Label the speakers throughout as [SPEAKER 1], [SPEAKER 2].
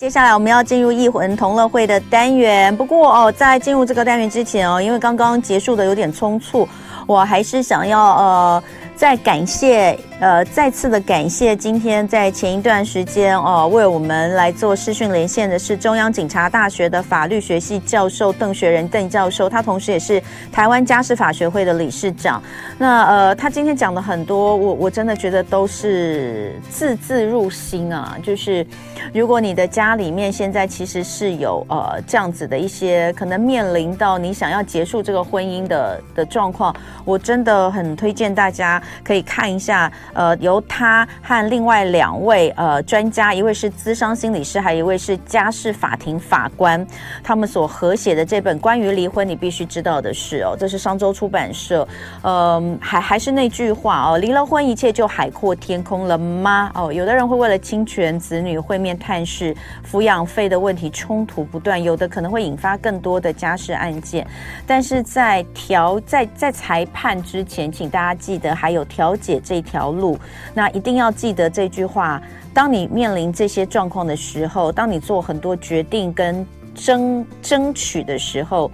[SPEAKER 1] 接下来我们要进入异魂同乐会的单元，不过哦，在进入这个单元之前哦，因为刚刚结束的有点匆促，我还是想要呃。再感谢，呃，再次的感谢，今天在前一段时间哦，为我们来做视讯连线的是中央警察大学的法律学系教授邓学仁邓教授，他同时也是台湾家事法学会的理事长。那呃，他今天讲的很多，我我真的觉得都是字字入心啊。就是如果你的家里面现在其实是有呃这样子的一些可能面临到你想要结束这个婚姻的的状况，我真的很推荐大家。可以看一下，呃，由他和另外两位呃专家，一位是资商心理师，还有一位是家事法庭法官，他们所合写的这本关于离婚你必须知道的事哦，这是商周出版社。呃，还还是那句话哦，离了婚一切就海阔天空了吗？哦，有的人会为了侵权、子女会面探视、抚养费的问题冲突不断，有的可能会引发更多的家事案件。但是在调在在裁判之前，请大家记得还有。调解这条路路，那一定要记得这句话：当你面临这些状况的时候，当你做很多决定跟争争取的时候。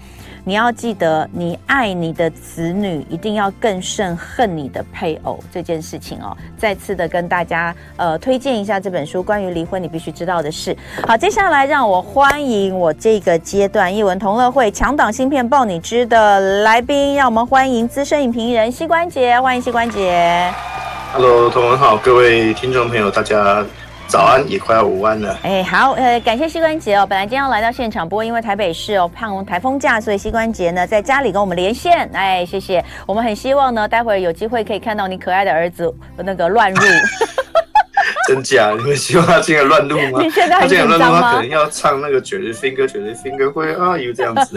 [SPEAKER 1] 你要记得，你爱你的子女，一定要更胜恨你的配偶这件事情哦。再次的跟大家呃推荐一下这本书，关于离婚你必须知道的事。好，接下来让我欢迎我这个阶段艺文同乐会强档新片报你知的来宾，让我们欢迎资深影评人膝关节，欢迎膝关节。
[SPEAKER 2] Hello，同文好，各位听众朋友，大家。早安，也快要午安了。
[SPEAKER 1] 哎，好，呃，感谢膝关节哦。本来今天要来到现场，不过因为台北市哦碰台风假，所以膝关节呢在家里跟我们连线。哎，谢谢。我们很希望呢，待会儿有机会可以看到你可爱的儿子那个乱入。
[SPEAKER 2] 真假？你们希望他进来乱录吗？
[SPEAKER 1] 你现在很紧张吗？
[SPEAKER 2] 他可能要唱那个 Jazzy Finger Jazzy Finger Where are you 这样子。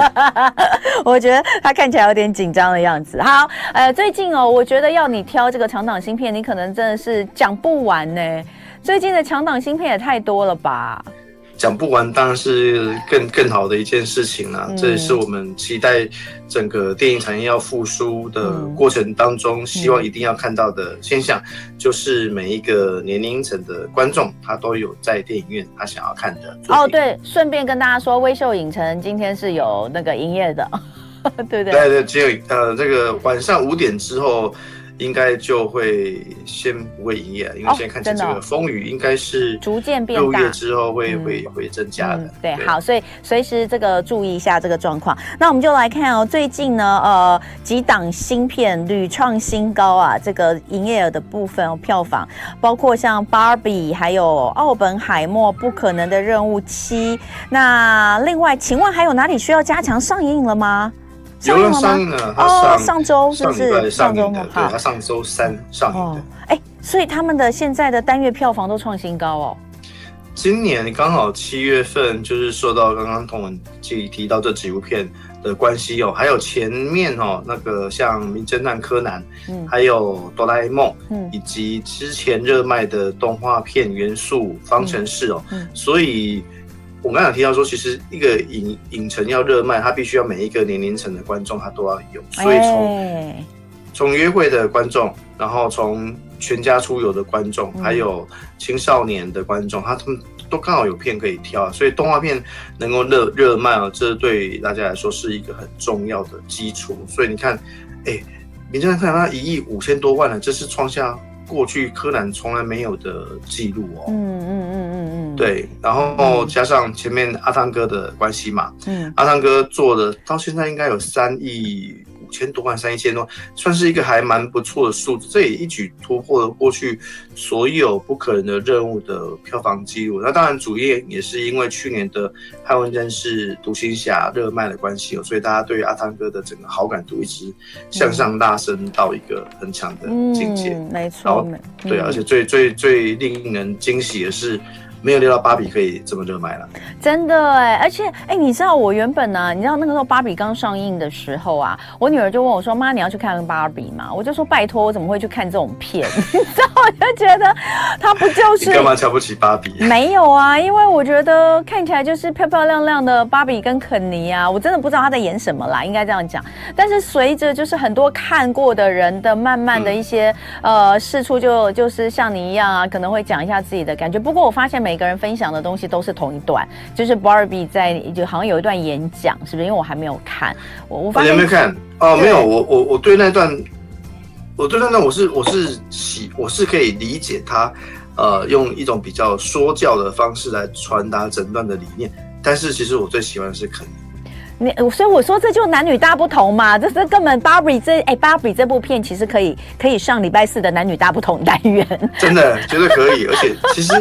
[SPEAKER 1] 我觉得他看起来有点紧张的样子。好，呃，最近哦，我觉得要你挑这个强档芯片，你可能真的是讲不完呢。最近的强档芯片也太多了吧？
[SPEAKER 2] 讲不完当然是更更好的一件事情了。嗯、这也是我们期待整个电影产业要复苏的过程当中，嗯、希望一定要看到的现象，嗯、就是每一个年龄层的观众，他都有在电影院他想要看的。
[SPEAKER 1] 哦，对，顺便跟大家说，微秀影城今天是有那个营业的，对不对？
[SPEAKER 2] 对对，只有呃，这个晚上五点之后。应该就会先不会营业，因为现在看起来这个风雨应该是逐渐变大，六月之后会会会增加的。
[SPEAKER 1] 对，好，所以随时这个注意一下这个状况。那我们就来看哦，最近呢，呃，几档芯片屡创新高啊，这个营业额的部分哦，票房包括像《芭比》还有《奥本海默》《不可能的任务七》。那另外，请问还有哪里需要加强上映了吗？
[SPEAKER 2] 有了上映了，
[SPEAKER 1] 哦，上周是不是
[SPEAKER 2] 上周的？对，他上周三上映的。
[SPEAKER 1] 哎，所以他们的现在的单月票房都创新高哦。
[SPEAKER 2] 今年刚好七月份，就是受到刚刚同文提提到这几部片的关系哦，还有前面哦那个像《名侦探柯南》，嗯，还有《哆啦 A 梦》，嗯，以及之前热卖的动画片《元素方程式》哦，嗯，所以。我刚才提到说，其实一个影影城要热卖，它必须要每一个年龄层的观众他都要有，所以从从约会的观众，然后从全家出游的观众，还有青少年的观众，他他们都刚好有片可以挑，所以动画片能够热热卖啊，这对大家来说是一个很重要的基础。所以你看，哎，名侦探柯南它一亿五千多万了，这是创下。过去柯南从来没有的记录哦，嗯，对，然后加上前面阿汤哥的关系嘛，嗯，阿汤哥做的到现在应该有三亿。五千多万，三一千多，算是一个还蛮不错的数字。这也一举突破了过去所有不可能的任务的票房记录。那当然，主业也是因为去年的《汉文战士》《独行侠》热卖的关系哦，所以大家对于阿汤哥的整个好感度一直向上拉升到一个很强的境界。
[SPEAKER 1] 嗯，没错。
[SPEAKER 2] 然后，对，而且最最最令人惊喜的是。没有料到芭比可以这么热卖了，
[SPEAKER 1] 真的哎！而且哎，你知道我原本呢、啊？你知道那个时候芭比刚上映的时候啊，我女儿就问我说：“妈，你要去看芭比吗？”我就说：“拜托，我怎么会去看这种片？” 你知道，我就觉得她不就是？
[SPEAKER 2] 干嘛瞧不起芭比？
[SPEAKER 1] 没有啊，因为我觉得看起来就是漂漂亮亮的芭比跟肯尼啊，我真的不知道她在演什么啦，应该这样讲。但是随着就是很多看过的人的慢慢的一些、嗯、呃事出就，就就是像你一样啊，可能会讲一下自己的感觉。不过我发现每每个人分享的东西都是同一段，就是 Barbie 在就好像有一段演讲，是不是？因为我还没有看，我我发现
[SPEAKER 2] 没有看哦，没有，我我我对那段，我对那段我是我是喜我是可以理解他，呃，用一种比较说教的方式来传达整段的理念，但是其实我最喜欢的是肯尼。
[SPEAKER 1] 你所以我说这就男女大不同嘛，这是根本 Barbie 这哎 Barbie 这部片其实可以可以上礼拜四的男女大不同单元，
[SPEAKER 2] 真的绝对可以，而且其实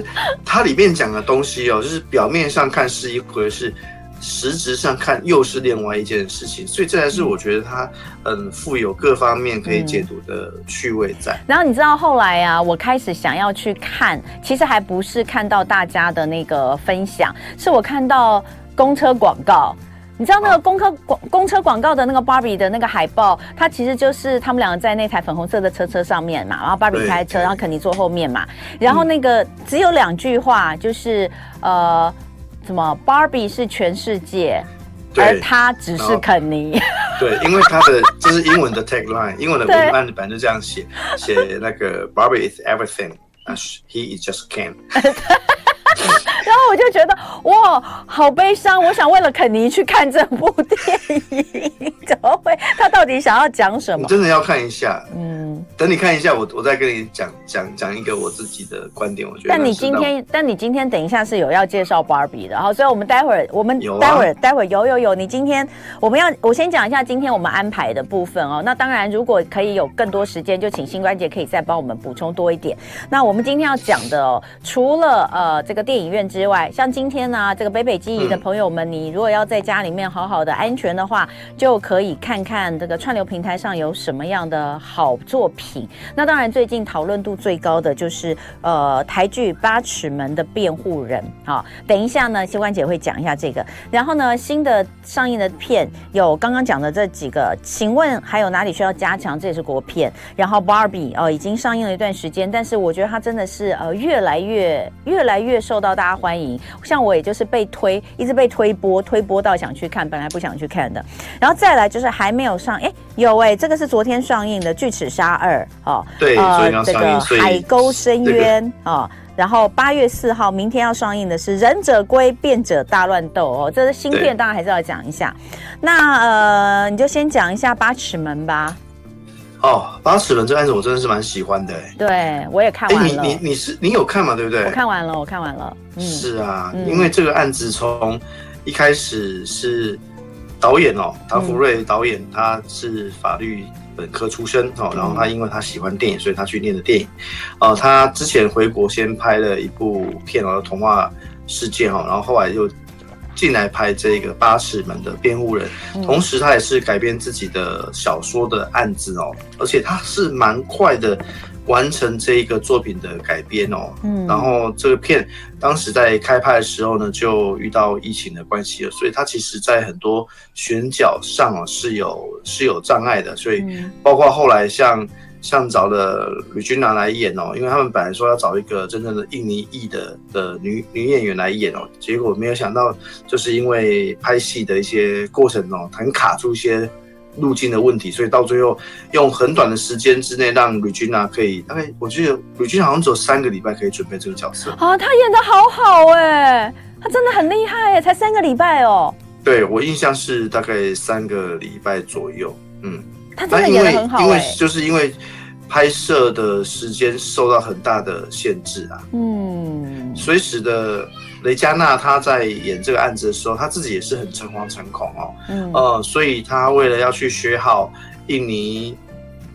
[SPEAKER 2] 它里面讲的东西哦，就是表面上看是一回事，实质上看又是另外一件事情，所以这才是我觉得它嗯富有各方面可以解读的趣味在。嗯。
[SPEAKER 1] 然后你知道后来啊，我开始想要去看，其实还不是看到大家的那个分享，是我看到公车广告。你知道那个公车广公车广告的那个 Barbie 的那个海报，它其实就是他们两个在那台粉红色的车车上面嘛，然后 Barbie 开车，然后肯尼坐后面嘛，然后那个只有两句话，就是呃，什么 Barbie 是全世界，而他只是肯尼。
[SPEAKER 2] 对，因为他的这是英文的 tagline，英文的文案本来就这样写，写那个 Barbie is everything，he is just Ken。
[SPEAKER 1] 然后我就觉得哇，好悲伤！我想为了肯尼去看这部电影，怎么会？他到底想要讲什么？
[SPEAKER 2] 你真的要看一下，嗯，等你看一下，我我再跟你讲讲讲一个我自己的观点。我觉得，
[SPEAKER 1] 但你今天，但你今天等一下是有要介绍 Barbie 的，然后所以我们待会儿，我们待会儿、啊、待会儿有有有，你今天我们要我先讲一下今天我们安排的部分哦。那当然，如果可以有更多时间，就请新关节可以再帮我们补充多一点。那我们今天要讲的哦，除了呃这个电影院。之外，像今天呢、啊，这个北北基宜的朋友们，你如果要在家里面好好的安全的话，就可以看看这个串流平台上有什么样的好作品。那当然，最近讨论度最高的就是呃台剧《八尺门的辩护人》好，等一下呢，膝关姐会讲一下这个。然后呢，新的上映的片有刚刚讲的这几个，请问还有哪里需要加强？这也是国片。然后 Barbie 哦、呃，已经上映了一段时间，但是我觉得它真的是呃越来越越来越受到大家。欢迎，像我也就是被推，一直被推播，推播到想去看，本来不想去看的。然后再来就是还没有上，哎，有哎，这个是昨天上映的《巨齿鲨二》哦，
[SPEAKER 2] 对，
[SPEAKER 1] 呃，这个《海沟深渊》哦，然后八月四号，明天要上映的是《忍者龟变者大乱斗》哦，这是新片，当然还是要讲一下。那呃，你就先讲一下《八尺门》吧。
[SPEAKER 2] 哦，八尺门这案子我真的是蛮喜欢的，
[SPEAKER 1] 对，我也看完了。
[SPEAKER 2] 你你你是你有看吗？对不对？
[SPEAKER 1] 我看完了，我看完了。嗯、
[SPEAKER 2] 是啊、嗯，因为这个案子从一开始是导演哦，唐福瑞导演，他是法律本科出身哦、嗯，然后他因为他喜欢电影，所以他去念的电影。哦、呃，他之前回国先拍了一部片哦，《童话世界》哦，然后后来又。进来拍这个八尺门的辩护人，同时他也是改编自己的小说的案子哦，而且他是蛮快的完成这一个作品的改编哦。嗯，然后这个片当时在开拍的时候呢，就遇到疫情的关系了，所以他其实在很多选角上啊是有是有障碍的，所以包括后来像。像找了吕君娜来演哦，因为他们本来说要找一个真正的印尼裔的的女女演员来演哦，结果没有想到，就是因为拍戏的一些过程哦，很卡住一些路径的问题，所以到最后用很短的时间之内，让吕君娜可以大概，我记得吕君好像只有三个礼拜可以准备这个角色
[SPEAKER 1] 啊，她演的好好哎，她真的很厉害哎，才三个礼拜哦。
[SPEAKER 2] 对，我印象是大概三个礼拜左右，嗯。
[SPEAKER 1] 他真的演的很好，欸，
[SPEAKER 2] 因为就是因为拍摄的时间受到很大的限制啊。嗯，所以使得雷佳娜她在演这个案子的时候，她自己也是很诚惶诚恐哦。嗯，呃，所以她为了要去学好印尼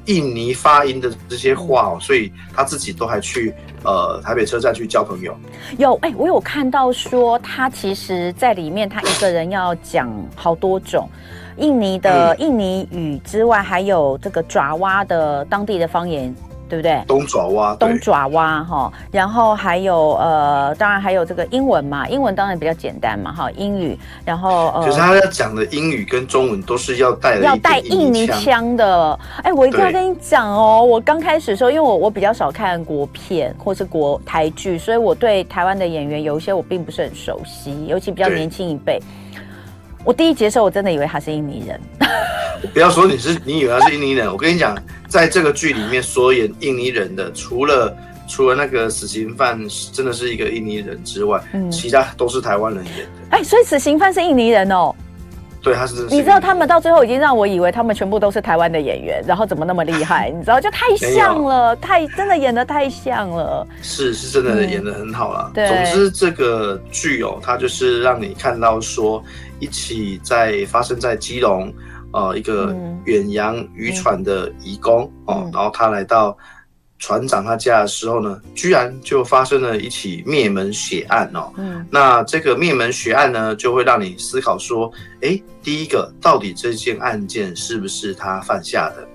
[SPEAKER 2] 印尼发音的这些话哦，所以她自己都还去呃台北车站去交朋友。
[SPEAKER 1] 有哎，欸，我有看到说她其实在里面，她一个人要讲好多种。印尼的印尼语之外，还有这个爪哇的当地的方言，对不对？
[SPEAKER 2] 东爪哇，
[SPEAKER 1] 东爪哇哈，然后还有呃，当然还有这个英文嘛，英文当然比较简单嘛，哈，英语，然后呃，
[SPEAKER 2] 就是他要讲的英语跟中文都是要带
[SPEAKER 1] 要带印尼腔的。哎，我一定要跟你讲哦，我刚开始的时候，因为我我比较少看国片或是国台剧，所以我对台湾的演员有一些我并不是很熟悉，尤其比较年轻一辈。我第一节的时候，我真的以为他是印尼人。
[SPEAKER 2] 不要说你是，你以为他是印尼人。我跟你讲，在这个剧里面，所有演印尼人的，除了除了那个死刑犯真的是一个印尼人之外，嗯，其他都是台湾人演的。
[SPEAKER 1] 哎、欸，所以死刑犯是印尼人哦。
[SPEAKER 2] 对，他是。
[SPEAKER 1] 你知道他们到最后已经让我以为他们全部都是台湾的演员，然后怎么那么厉害？你知道，就太 像了，太真的演的太像了。
[SPEAKER 2] 是，是真的演的很好了。对、嗯。总之，这个剧哦，它就是让你看到说，一起在发生在基隆，呃，一个远洋渔船的移工、嗯、哦，然后他来到。船长他家的时候呢，居然就发生了一起灭门血案哦。嗯，那这个灭门血案呢，就会让你思考说，哎，第一个，到底这件案件是不是他犯下的？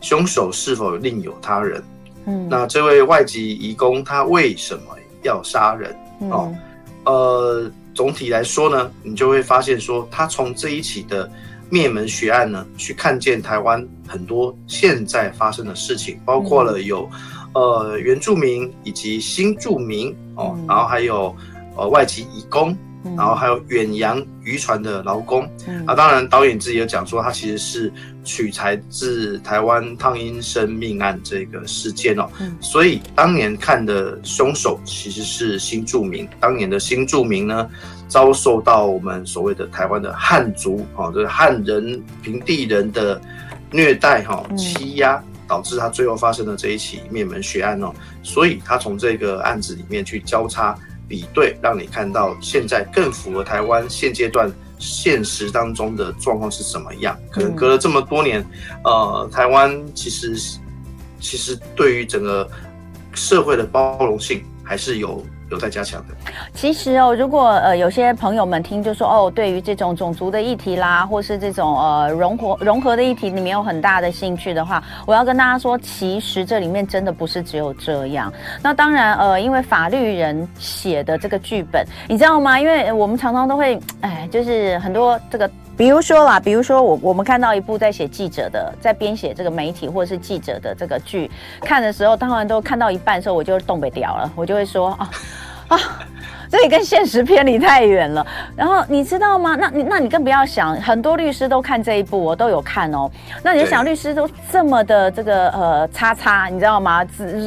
[SPEAKER 2] 凶手是否另有他人？嗯，那这位外籍移工他为什么要杀人？哦，呃，总体来说呢，你就会发现说，他从这一起的。灭门血案呢，去看见台湾很多现在发生的事情，包括了有，呃，原住民以及新住民哦，然后还有呃外籍移工，然后还有远洋渔船的劳工。啊，当然导演自己有讲说，他其实是取材自台湾汤英生命案这个事件哦，所以当年看的凶手其实是新住民，当年的新住民呢。遭受到我们所谓的台湾的汉族哦，就是汉人平地人的虐待哈、欺压，导致他最后发生了这一起灭门血案哦。所以他从这个案子里面去交叉比对，让你看到现在更符合台湾现阶段现实当中的状况是怎么样。可能隔了这么多年，呃，台湾其实其实对于整个社会的包容性还是有。有待加强的。
[SPEAKER 1] 其实哦，如果呃有些朋友们听就说哦，对于这种种族的议题啦，或是这种呃融合融合的议题，你没有很大的兴趣的话，我要跟大家说，其实这里面真的不是只有这样。那当然呃，因为法律人写的这个剧本，你知道吗？因为我们常常都会哎，就是很多这个。比如说啦，比如说我我们看到一部在写记者的，在编写这个媒体或者是记者的这个剧，看的时候，当然都看到一半的时候，我就东北掉了，我就会说啊啊。这里跟现实偏离太远了。然后你知道吗？那你那你更不要想，很多律师都看这一部，我都有看哦。那你就想，律师都这么的这个呃叉叉，你知道吗？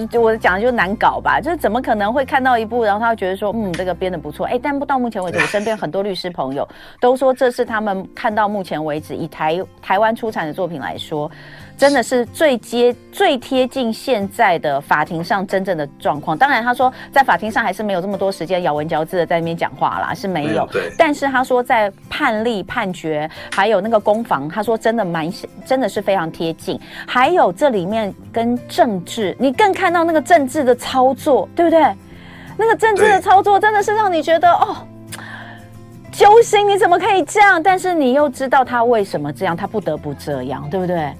[SPEAKER 1] 就我讲的就难搞吧？就是怎么可能会看到一部，然后他会觉得说，嗯，这个编的不错。哎，但不到目前为止，我身边很多律师朋友都说，这是他们看到目前为止以台台湾出产的作品来说。真的是最接最贴近现在的法庭上真正的状况。当然，他说在法庭上还是没有这么多时间咬文嚼字的在那边讲话啦，是没有。对。但是他说在判例判决还有那个攻防，他说真的蛮真的是非常贴近。还有这里面跟政治，你更看到那个政治的操作，对不对？那个政治的操作真的是让你觉得哦，揪心，你怎么可以这样？但是你又知道他为什么这样，他不得不这样，对不对？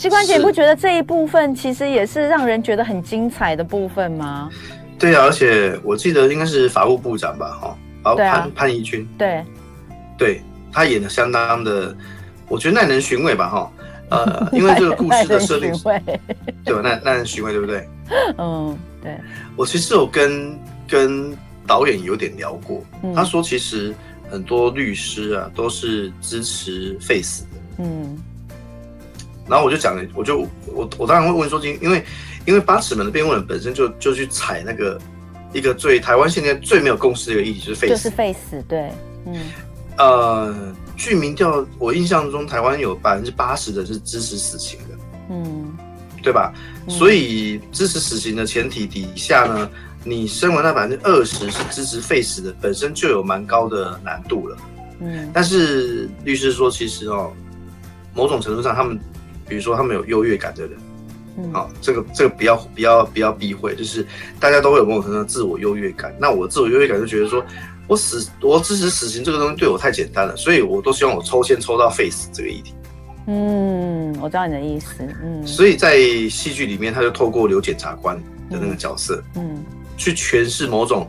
[SPEAKER 1] 膝关节，你不觉得这一部分其实也是让人觉得很精彩的部分吗？
[SPEAKER 2] 对啊，而且我记得应该是法务部长吧，哈，然后潘潘怡君，
[SPEAKER 1] 对，
[SPEAKER 2] 对他演的相当的，我觉得耐人寻味吧，哈，呃，因为这个故事的设定，对吧？耐耐人寻味，对不对？
[SPEAKER 1] 嗯，对。
[SPEAKER 2] 我其实有跟跟导演有点聊过，嗯、他说其实很多律师啊都是支持 Face 的，嗯。然后我就讲了，我就我我当然会问说，因因为因为八尺门的辩护人本身就就去踩那个一个最台湾现在最没有共识的一个议题，就是废死，
[SPEAKER 1] 就是废死，对，嗯，
[SPEAKER 2] 呃，据民调，我印象中台湾有百分之八十的是支持死刑的，嗯，对吧？嗯、所以支持死刑的前提底下呢，你身为那百分之二十是支持废死的，本身就有蛮高的难度了，嗯，但是律师说，其实哦，某种程度上他们。比如说他们有优越感的人，嗯，好，这个这个不要不要不要避讳，就是大家都会有某种程度的自我优越感。那我自我优越感就觉得说，我死我支持死刑这个东西对我太简单了，所以我都希望我抽签抽到 face 这个议题。
[SPEAKER 1] 嗯，我知道你的意思。嗯，
[SPEAKER 2] 所以在戏剧里面，他就透过刘检察官的那个角色，嗯，嗯去诠释某种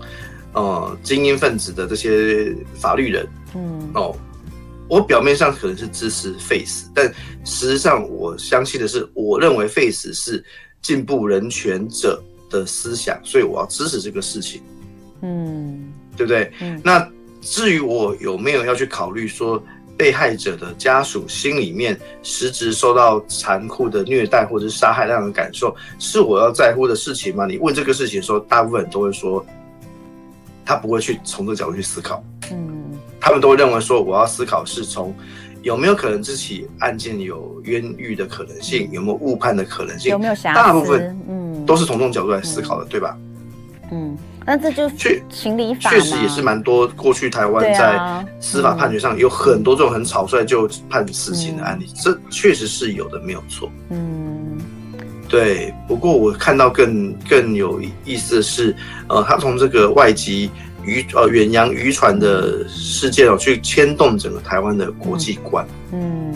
[SPEAKER 2] 呃精英分子的这些法律人，嗯哦。我表面上可能是支持 Face，，但实际上我相信的是，我认为 Face 是进步人权者的思想，所以我要支持这个事情。嗯，对不对？嗯。那至于我有没有要去考虑说被害者的家属心里面实质受到残酷的虐待或者是杀害那样的感受，是我要在乎的事情吗？你问这个事情的时候，大部分人都会说，他不会去从这个角度去思考。嗯，他们都会认为说，我要思考是从有没有可能这起案件有冤狱的可能性，有没有误判的可能性，
[SPEAKER 1] 有没有瑕疵？
[SPEAKER 2] 大部分嗯都是从这种角度来思考的，嗯、对吧？
[SPEAKER 1] 嗯。那这就确情理法
[SPEAKER 2] 确实也是蛮多。过去台湾在司法判决上有很多这种很草率就判死刑的案例，这确实是有的，没有错。嗯，对。不过我看到更更有意思的是，呃，他从这个外籍渔呃远洋渔船的事件哦，去牵动整个台湾的国际观。嗯。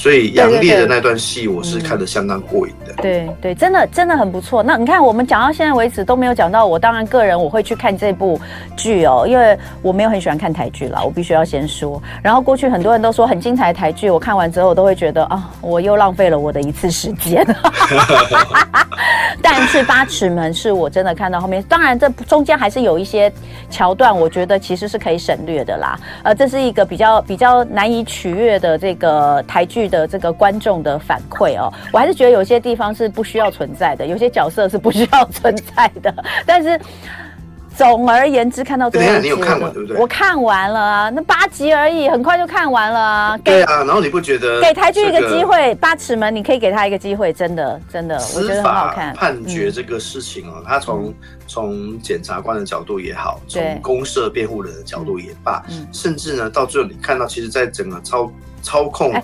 [SPEAKER 2] 所以杨烈的那段戏，我是看得相当过瘾的。
[SPEAKER 1] 对对，真的真的很不错。那你看，我们讲到现在为止都没有讲到，我当然个人我会去看这部剧哦，因为我没有很喜欢看台剧啦，我必须要先说。然后过去很多人都说很精彩的台剧，我看完之后我都会觉得啊，我又浪费了我的一次时间。但是八尺门是我真的看到后面，当然这中间还是有一些桥段，我觉得其实是可以省略的啦。呃，这是一个比较比较难以取悦的这个台剧的这个观众的反馈哦，我还是觉得有些地方是不需要存在的，有些角色是不需要存在的，但是。总而言之，看到最后，
[SPEAKER 2] 你有看完对不对？
[SPEAKER 1] 我看完了啊，那八集而已，很快就看完了啊。
[SPEAKER 2] 对啊，然后你不觉得
[SPEAKER 1] 给台剧一个机会，八尺门你可以给他一个机会，真的真的，我觉得很好看。
[SPEAKER 2] 判决这个事情哦，他从从检察官的角度也好，从公社辩护人的角度也罢，甚至呢，到最后你看到，其实，在整个操操控。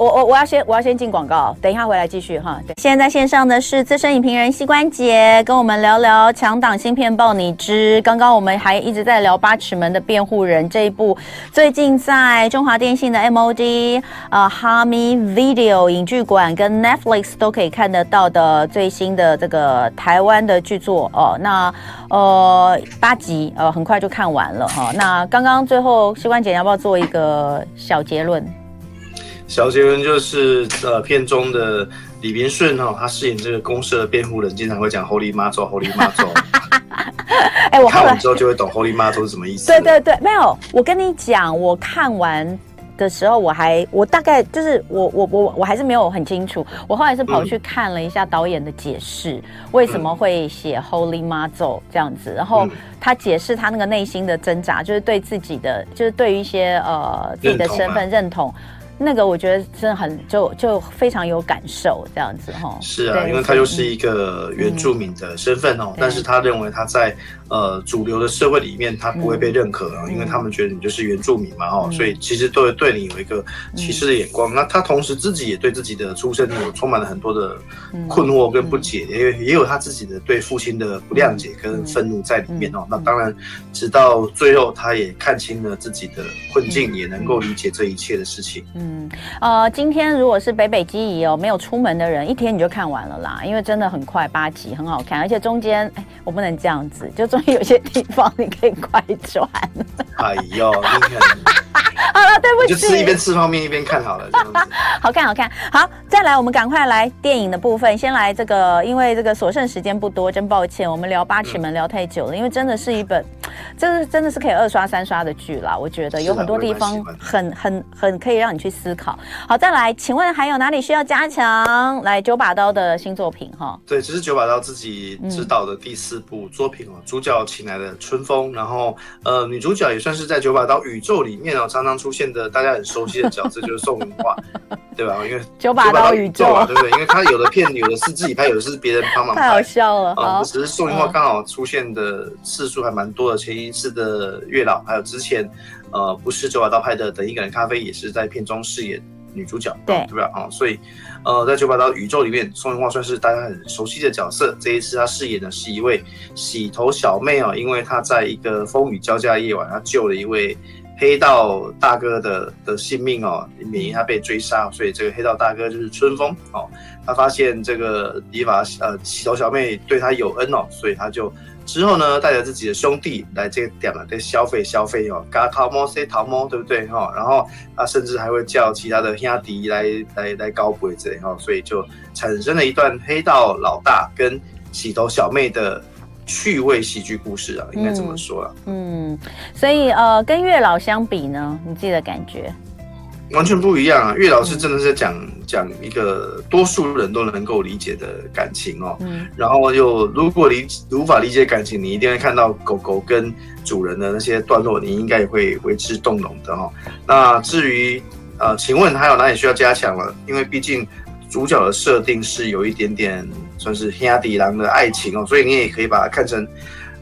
[SPEAKER 1] 我我我要先我要先进广告，等一下回来继续哈。对，现在在线上的是资深影评人膝关节，跟我们聊聊《强档芯片爆你知》。刚刚我们还一直在聊《八尺门的辩护人》这一部，最近在中华电信的 MOD 呃哈密 Video 影剧馆跟 Netflix 都可以看得到的最新的这个台湾的剧作哦。那呃八集呃很快就看完了哈。那刚刚最后膝关节要不要做一个小结论？
[SPEAKER 2] 小杰伦就是，呃，片中的李明顺哈，他饰演这个公社的辩护人，经常会讲 “Holy 妈祖 Holy 妈祖”。哎，我看完之后就会懂 “Holy 妈祖”是什么意思。
[SPEAKER 1] 对对对，没有，我跟你讲，我看完的时候，我还我大概就是我我我我还是没有很清楚。我后来是跑去看了一下导演的解释，嗯、为什么会写 holyma 座”这样子，然后他解释他那个内心的挣扎，就是对自己的，就是对于一些呃自己的身份认同。那个我觉得真的很就就非常有感受这样子哈。
[SPEAKER 2] 是啊，因为他又是一个原住民的身份哦，嗯、但是他认为他在呃主流的社会里面他不会被认可啊，嗯、因为他们觉得你就是原住民嘛哦，嗯、所以其实都会对你有一个歧视的眼光。嗯、那他同时自己也对自己的出身有充满了很多的困惑跟不解，因为、嗯、也有他自己的对父亲的不谅解跟愤怒在里面哦。嗯、那当然，直到最后他也看清了自己的困境，嗯、也能够理解这一切的事情。嗯。
[SPEAKER 1] 嗯，呃，今天如果是北北基宜哦，没有出门的人，一天你就看完了啦，因为真的很快，八集很好看，而且中间，哎，我不能这样子，就中间有些地方你可以快转。
[SPEAKER 2] 哎呦，你看，
[SPEAKER 1] 好了，对不起，
[SPEAKER 2] 就吃一边吃泡面一边看好了，这样子，
[SPEAKER 1] 好看，好看，好，再来，我们赶快来电影的部分，先来这个，因为这个所剩时间不多，真抱歉，我们聊八尺门聊太久了，嗯、因为真的是一本。这 是真的是可以二刷三刷的剧啦，我觉得有很多地方很很很可以让你去思考。好，再来，请问还有哪里需要加强？来，九把刀的新作品哈。
[SPEAKER 2] 对，这是九把刀自己执导的第四部作品哦。嗯、主角请来的春风，然后呃，女主角也算是在九把刀宇宙里面哦常常出现的大家很熟悉的角色，就是宋云画，对吧？因为
[SPEAKER 1] 九把刀宇宙啊，
[SPEAKER 2] 对不对？因为他有的片有的是自己拍，有的是别人帮忙拍，
[SPEAKER 1] 太好笑了啊！
[SPEAKER 2] 只是宋云画刚好出现的次数还蛮多的，前一次的月老，还有之前，呃，不是九把刀拍的《等一个人咖啡》，也是在片中饰演女主角，对，对吧？啊，所以，呃，在九把刀宇宙里面，宋芸樺算是大家很熟悉的角色。这一次他饰演的是一位洗头小妹哦，因为她在一个风雨交加的夜晚，她救了一位黑道大哥的的性命哦，免于他被追杀，所以这个黑道大哥就是春风哦。他发现这个理发呃洗头小妹对他有恩哦，所以他就。之后呢，带着自己的兄弟来这个点了，在消费消费哦，嘎桃猫塞桃猫，对不对哈？然后他甚至还会叫其他的兄弟来来来搞鬼之类哈，所以就产生了一段黑道老大跟洗头小妹的趣味喜剧故事啊，应该这么说啊。嗯，
[SPEAKER 1] 所以呃，跟月老相比呢，你自己的感觉？
[SPEAKER 2] 完全不一样啊！月老是真的是讲讲一个多数人都能够理解的感情哦。嗯。然后又如果理无法理解感情，你一定会看到狗狗跟主人的那些段落，你应该也会为之动容的哦。那至于呃，请问还有哪里需要加强了？因为毕竟主角的设定是有一点点算是兄弟郎的爱情哦，所以你也可以把它看成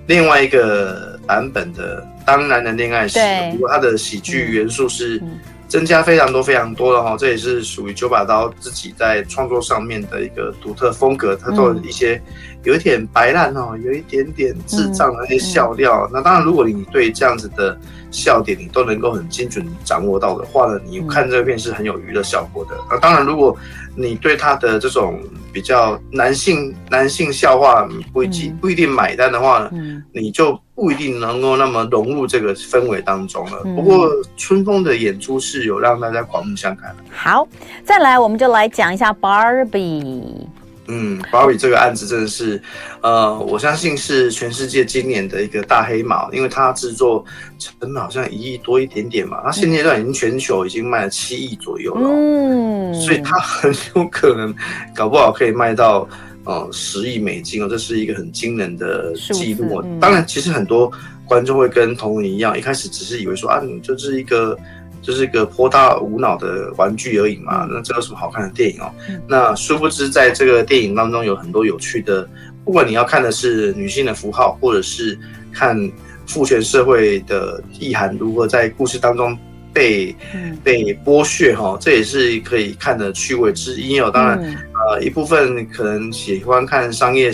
[SPEAKER 2] 另外一个版本的当然的恋爱时。对。不过它的喜剧元素是。增加非常多非常多的哈，这也是属于九把刀自己在创作上面的一个独特风格。它都有一些有一点白烂哦，有一点点智障的那些笑料。那当然，如果你对这样子的笑点你都能够很精准掌握到的话呢，你看这个片是很有娱乐效果的。那当然，如果你对他的这种比较男性男性笑话不一定不一定买单的话呢，你就。不一定能够那么融入这个氛围当中了。不过春风的演出是有让大家刮目相看的。
[SPEAKER 1] 好，再来我们就来讲一下 Barbie。
[SPEAKER 2] 嗯，Barbie 这个案子真的是，呃，我相信是全世界今年的一个大黑马，因为它制作成本好像一亿多一点点嘛，它现阶段已经全球已经卖了七亿左右了。嗯，所以它很有可能搞不好可以卖到。呃，十亿美金哦，这是一个很惊人的记录。嗯、当然，其实很多观众会跟同仁一样，一开始只是以为说啊，你就是一个就是一个颇大无脑的玩具而已嘛。那这有什么好看的电影哦？嗯、那殊不知，在这个电影当中有很多有趣的，不管你要看的是女性的符号，或者是看父权社会的意涵如何在故事当中被、嗯、被剥削哈，这也是可以看的趣味之一哦。当然。嗯呃，一部分可能喜欢看商业，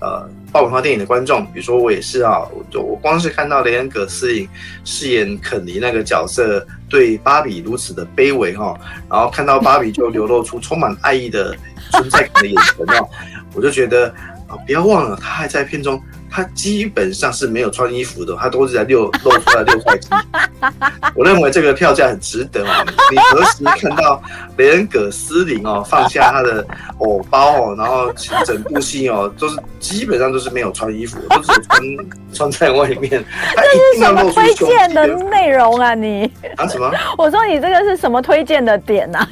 [SPEAKER 2] 呃，爆米花电影的观众，比如说我也是啊，我就我光是看到雷恩·葛斯林饰演肯尼那个角色对芭比如此的卑微哈，然后看到芭比就流露出充满爱意的存在感的眼神哦，我就觉得啊，不要忘了他还在片中。他基本上是没有穿衣服的，他都是在六露出来六块肌。我认为这个票价很值得哦。你何时看到雷恩·葛斯林哦放下他的偶包哦，然后整部戏哦都是基本上都是没有穿衣服，都是穿穿在外面。
[SPEAKER 1] 这是什么推荐的内容啊？你
[SPEAKER 2] 啊什么？
[SPEAKER 1] 我说你这个是什么推荐的点啊？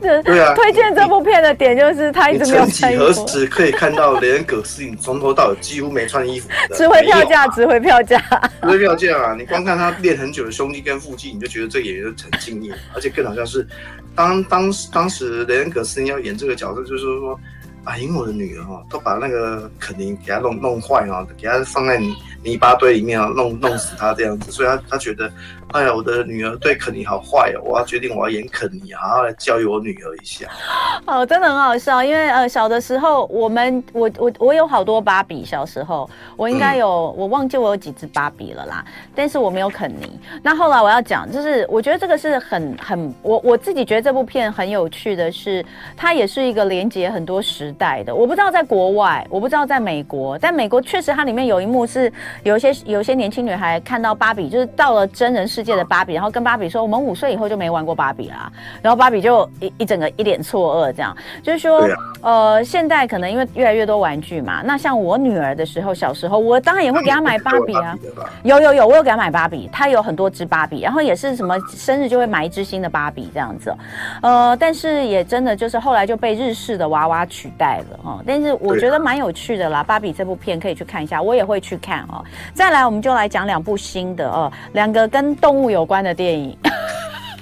[SPEAKER 2] 对啊，
[SPEAKER 1] 推荐这部片的点就是他一直没有穿衣服。
[SPEAKER 2] 何时可以看到雷恩·葛斯林从头到尾几乎？没穿衣服，
[SPEAKER 1] 值回票价，值回票价，
[SPEAKER 2] 值回票价啊！你光看他练很久的胸肌跟腹肌，你就觉得这个演员很敬业。而且更好像是，当当时当时雷恩·葛斯林要演这个角色，就是说啊，因为我的女儿哦，都把那个肯尼给他弄弄坏啊，给他放在泥泥巴堆里面啊，弄弄死他这样子，所以他他觉得。哎呀，我的女儿对肯尼好坏哦！我要决定我要演肯尼，好好来教育我女儿一下。
[SPEAKER 1] 哦，真的很好笑，因为呃，小的时候我们我我我有好多芭比，小时候我应该有、嗯、我忘记我有几只芭比了啦，但是我没有肯尼。那后来我要讲，就是我觉得这个是很很我我自己觉得这部片很有趣的是，它也是一个连接很多时代的。我不知道在国外，我不知道在美国，但美国确实它里面有一幕是有一些有一些年轻女孩看到芭比，就是到了真人世界的芭比，然后跟芭比说：“我们五岁以后就没玩过芭比啦。”然后芭比就一一整个一脸错愕，这样就是说，啊、呃，现在可能因为越来越多玩具嘛。那像我女儿的时候，小时候我当然也会给她买芭比啊。有有有，我有给她买芭比，她有很多只芭比，然后也是什么生日就会买一只新的芭比这样子。呃，但是也真的就是后来就被日式的娃娃取代了哦。但是我觉得蛮有趣的啦，芭比这部片可以去看一下，我也会去看哦。再来，我们就来讲两部新的哦，两个跟动物有关的电影，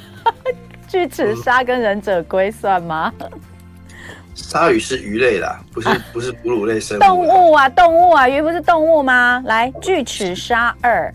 [SPEAKER 1] 巨齿鲨跟忍者龟算吗？
[SPEAKER 2] 鲨鱼是鱼类啦，不是不是哺乳类生物。
[SPEAKER 1] 动物啊，动物啊，鱼不是动物吗？来，巨齿鲨二。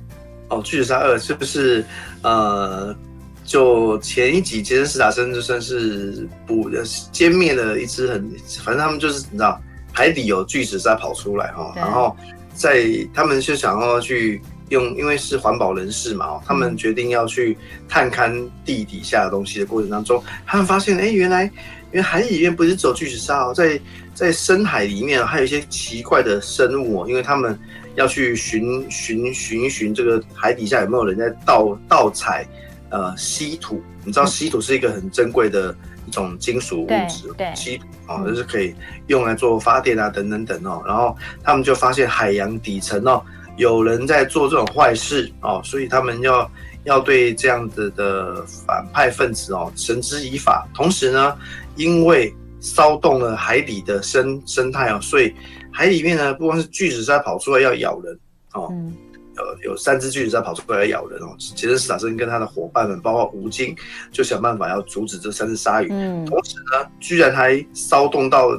[SPEAKER 2] 哦，巨齿鲨二是不是呃，就前一集杰森斯坦森就算是捕的歼灭了一只很，反正他们就是你知道海底有巨齿鲨跑出来哈，然后在他们就想要去。用，因为是环保人士嘛，他们决定要去探勘地底下的东西的过程当中，他们发现，哎，原来，因为海里面不是只有巨齿鲨哦，在在深海里面还有一些奇怪的生物哦，因为他们要去寻寻寻寻这个海底下有没有人在盗盗采呃稀土，你知道稀土是一个很珍贵的一种金属物质，对，稀土啊，就是可以用来做发电啊等等等哦，然后他们就发现海洋底层哦。有人在做这种坏事哦，所以他们要要对这样子的反派分子哦绳之以法。同时呢，因为骚动了海底的生生态哦，所以海里面呢不光是巨齿鲨跑出来要咬人哦。嗯有有三只巨齿鲨跑出来咬人哦，杰森·斯塔森跟他的伙伴们，包括吴京，就想办法要阻止这三只鲨鱼。嗯，同时呢，居然还骚动到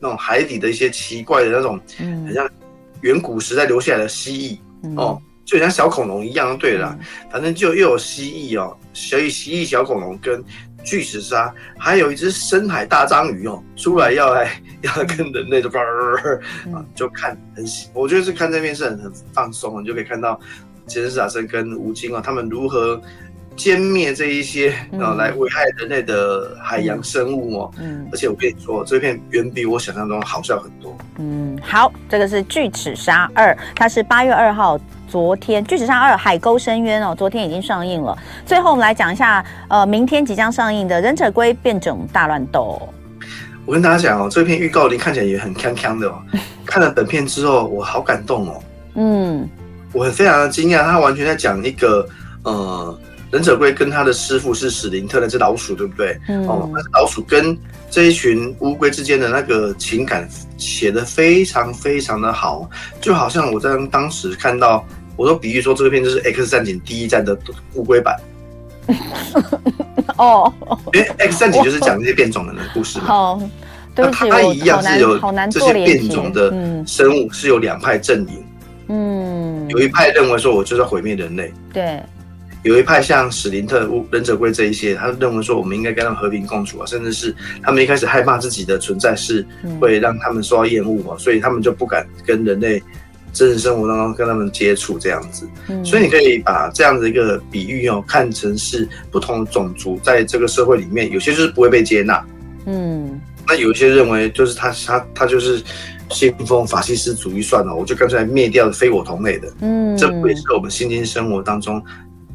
[SPEAKER 2] 那种海底的一些奇怪的那种，嗯，很像远古时代留下来的蜥蜴、嗯、哦，就很像小恐龙一样。对了，嗯、反正就又有蜥蜴哦，所以蜥蜴、小恐龙跟。巨齿鲨，还有一只深海大章鱼哦，出来要来 要来跟人类的叭啊，就看很喜，我觉得是看这边是很很放松，你就可以看到杰森·史塔森跟吴京啊，他们如何歼灭这一些啊来危害人类的海洋生物哦。嗯，而且我跟你说，这片远比我想象中好笑很多。
[SPEAKER 1] 嗯，好，这个是巨齿鲨二，它是八月二号。昨天《巨齿鲨二：海沟深渊》哦，昨天已经上映了。最后我们来讲一下，呃，明天即将上映的《忍者龟变种大乱斗》。
[SPEAKER 2] 我跟大家讲哦，这片预告里看起来也很锵锵的哦。看了本片之后，我好感动哦。嗯，我很非常的惊讶，他完全在讲一个呃，忍者龟跟他的师傅是史林特那只老鼠，对不对？嗯。哦，那只老鼠跟这一群乌龟之间的那个情感写的非常非常的好，就好像我在当时看到。我都比喻说，这个片就是《X 战警》第一站的乌龟版。哦，因为《X 战警》就是讲这些变种人的故事嘛。
[SPEAKER 1] 好，
[SPEAKER 2] 那它一样是有这些变种的生物是有两派阵营。嗯，有一派认为说，我就是要毁灭人类。
[SPEAKER 1] 对。
[SPEAKER 2] 有一派像史林特、忍者龟这一些，他认为说，我们应该跟他们和平共处啊，甚至是他们一开始害怕自己的存在是会让他们受到厌恶啊，所以他们就不敢跟人类。真实生活当中跟他们接触这样子，嗯，所以你可以把这样的一个比喻哦，看成是不同种族在这个社会里面，有些就是不会被接纳，嗯，那有一些认为就是他他他就是信奉法西斯主义算了，我就干脆灭掉非我同类的，嗯，这不也是我们现今生活当中。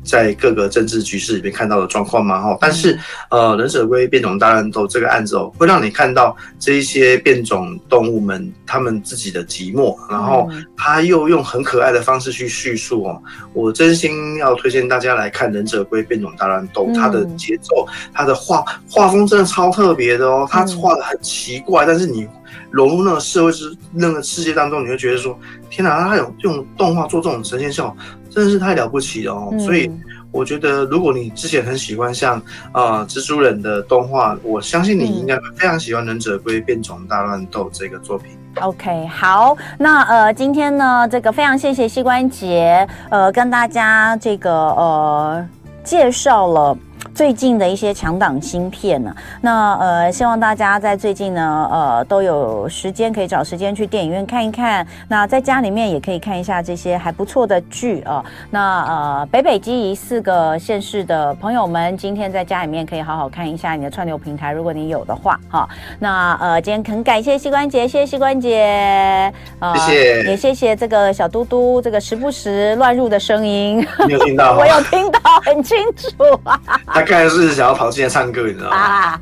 [SPEAKER 2] 在各个政治局势里面看到的状况嘛，哈，但是，呃，忍者龟变种大乱斗这个案子哦，会让你看到这一些变种动物们他们自己的寂寞，然后他又用很可爱的方式去叙述哦，我真心要推荐大家来看忍者龟变种大乱斗，它的节奏，它的画画风真的超特别的哦，它画的很奇怪，但是你融入那个社会之那个世界当中，你会觉得说，天哪，他有用动画做这种呈现效果。真的是太了不起了哦！嗯、所以我觉得，如果你之前很喜欢像啊、呃、蜘蛛人的动画，我相信你应该非常喜欢《忍者龟变种大乱斗》这个作品。
[SPEAKER 1] OK，好，那呃，今天呢，这个非常谢谢膝关节，呃，跟大家这个呃介绍了。最近的一些强档芯片呢，那呃，希望大家在最近呢，呃，都有时间可以找时间去电影院看一看。那在家里面也可以看一下这些还不错的剧啊。那呃，北北基宜四个县市的朋友们，今天在家里面可以好好看一下你的串流平台，如果你有的话哈。那呃，今天很感谢膝关节，谢谢膝关节，
[SPEAKER 2] 呃，谢谢，
[SPEAKER 1] 也谢谢这个小嘟嘟这个时不时乱入的声音，
[SPEAKER 2] 你有听到？
[SPEAKER 1] 我有听到，很清楚啊。
[SPEAKER 2] 大概是想要跑进来唱歌，你知道
[SPEAKER 1] 吗？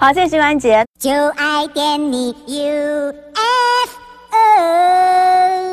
[SPEAKER 1] 好，谢谢徐冠杰。
[SPEAKER 3] 就爱点你 U F O。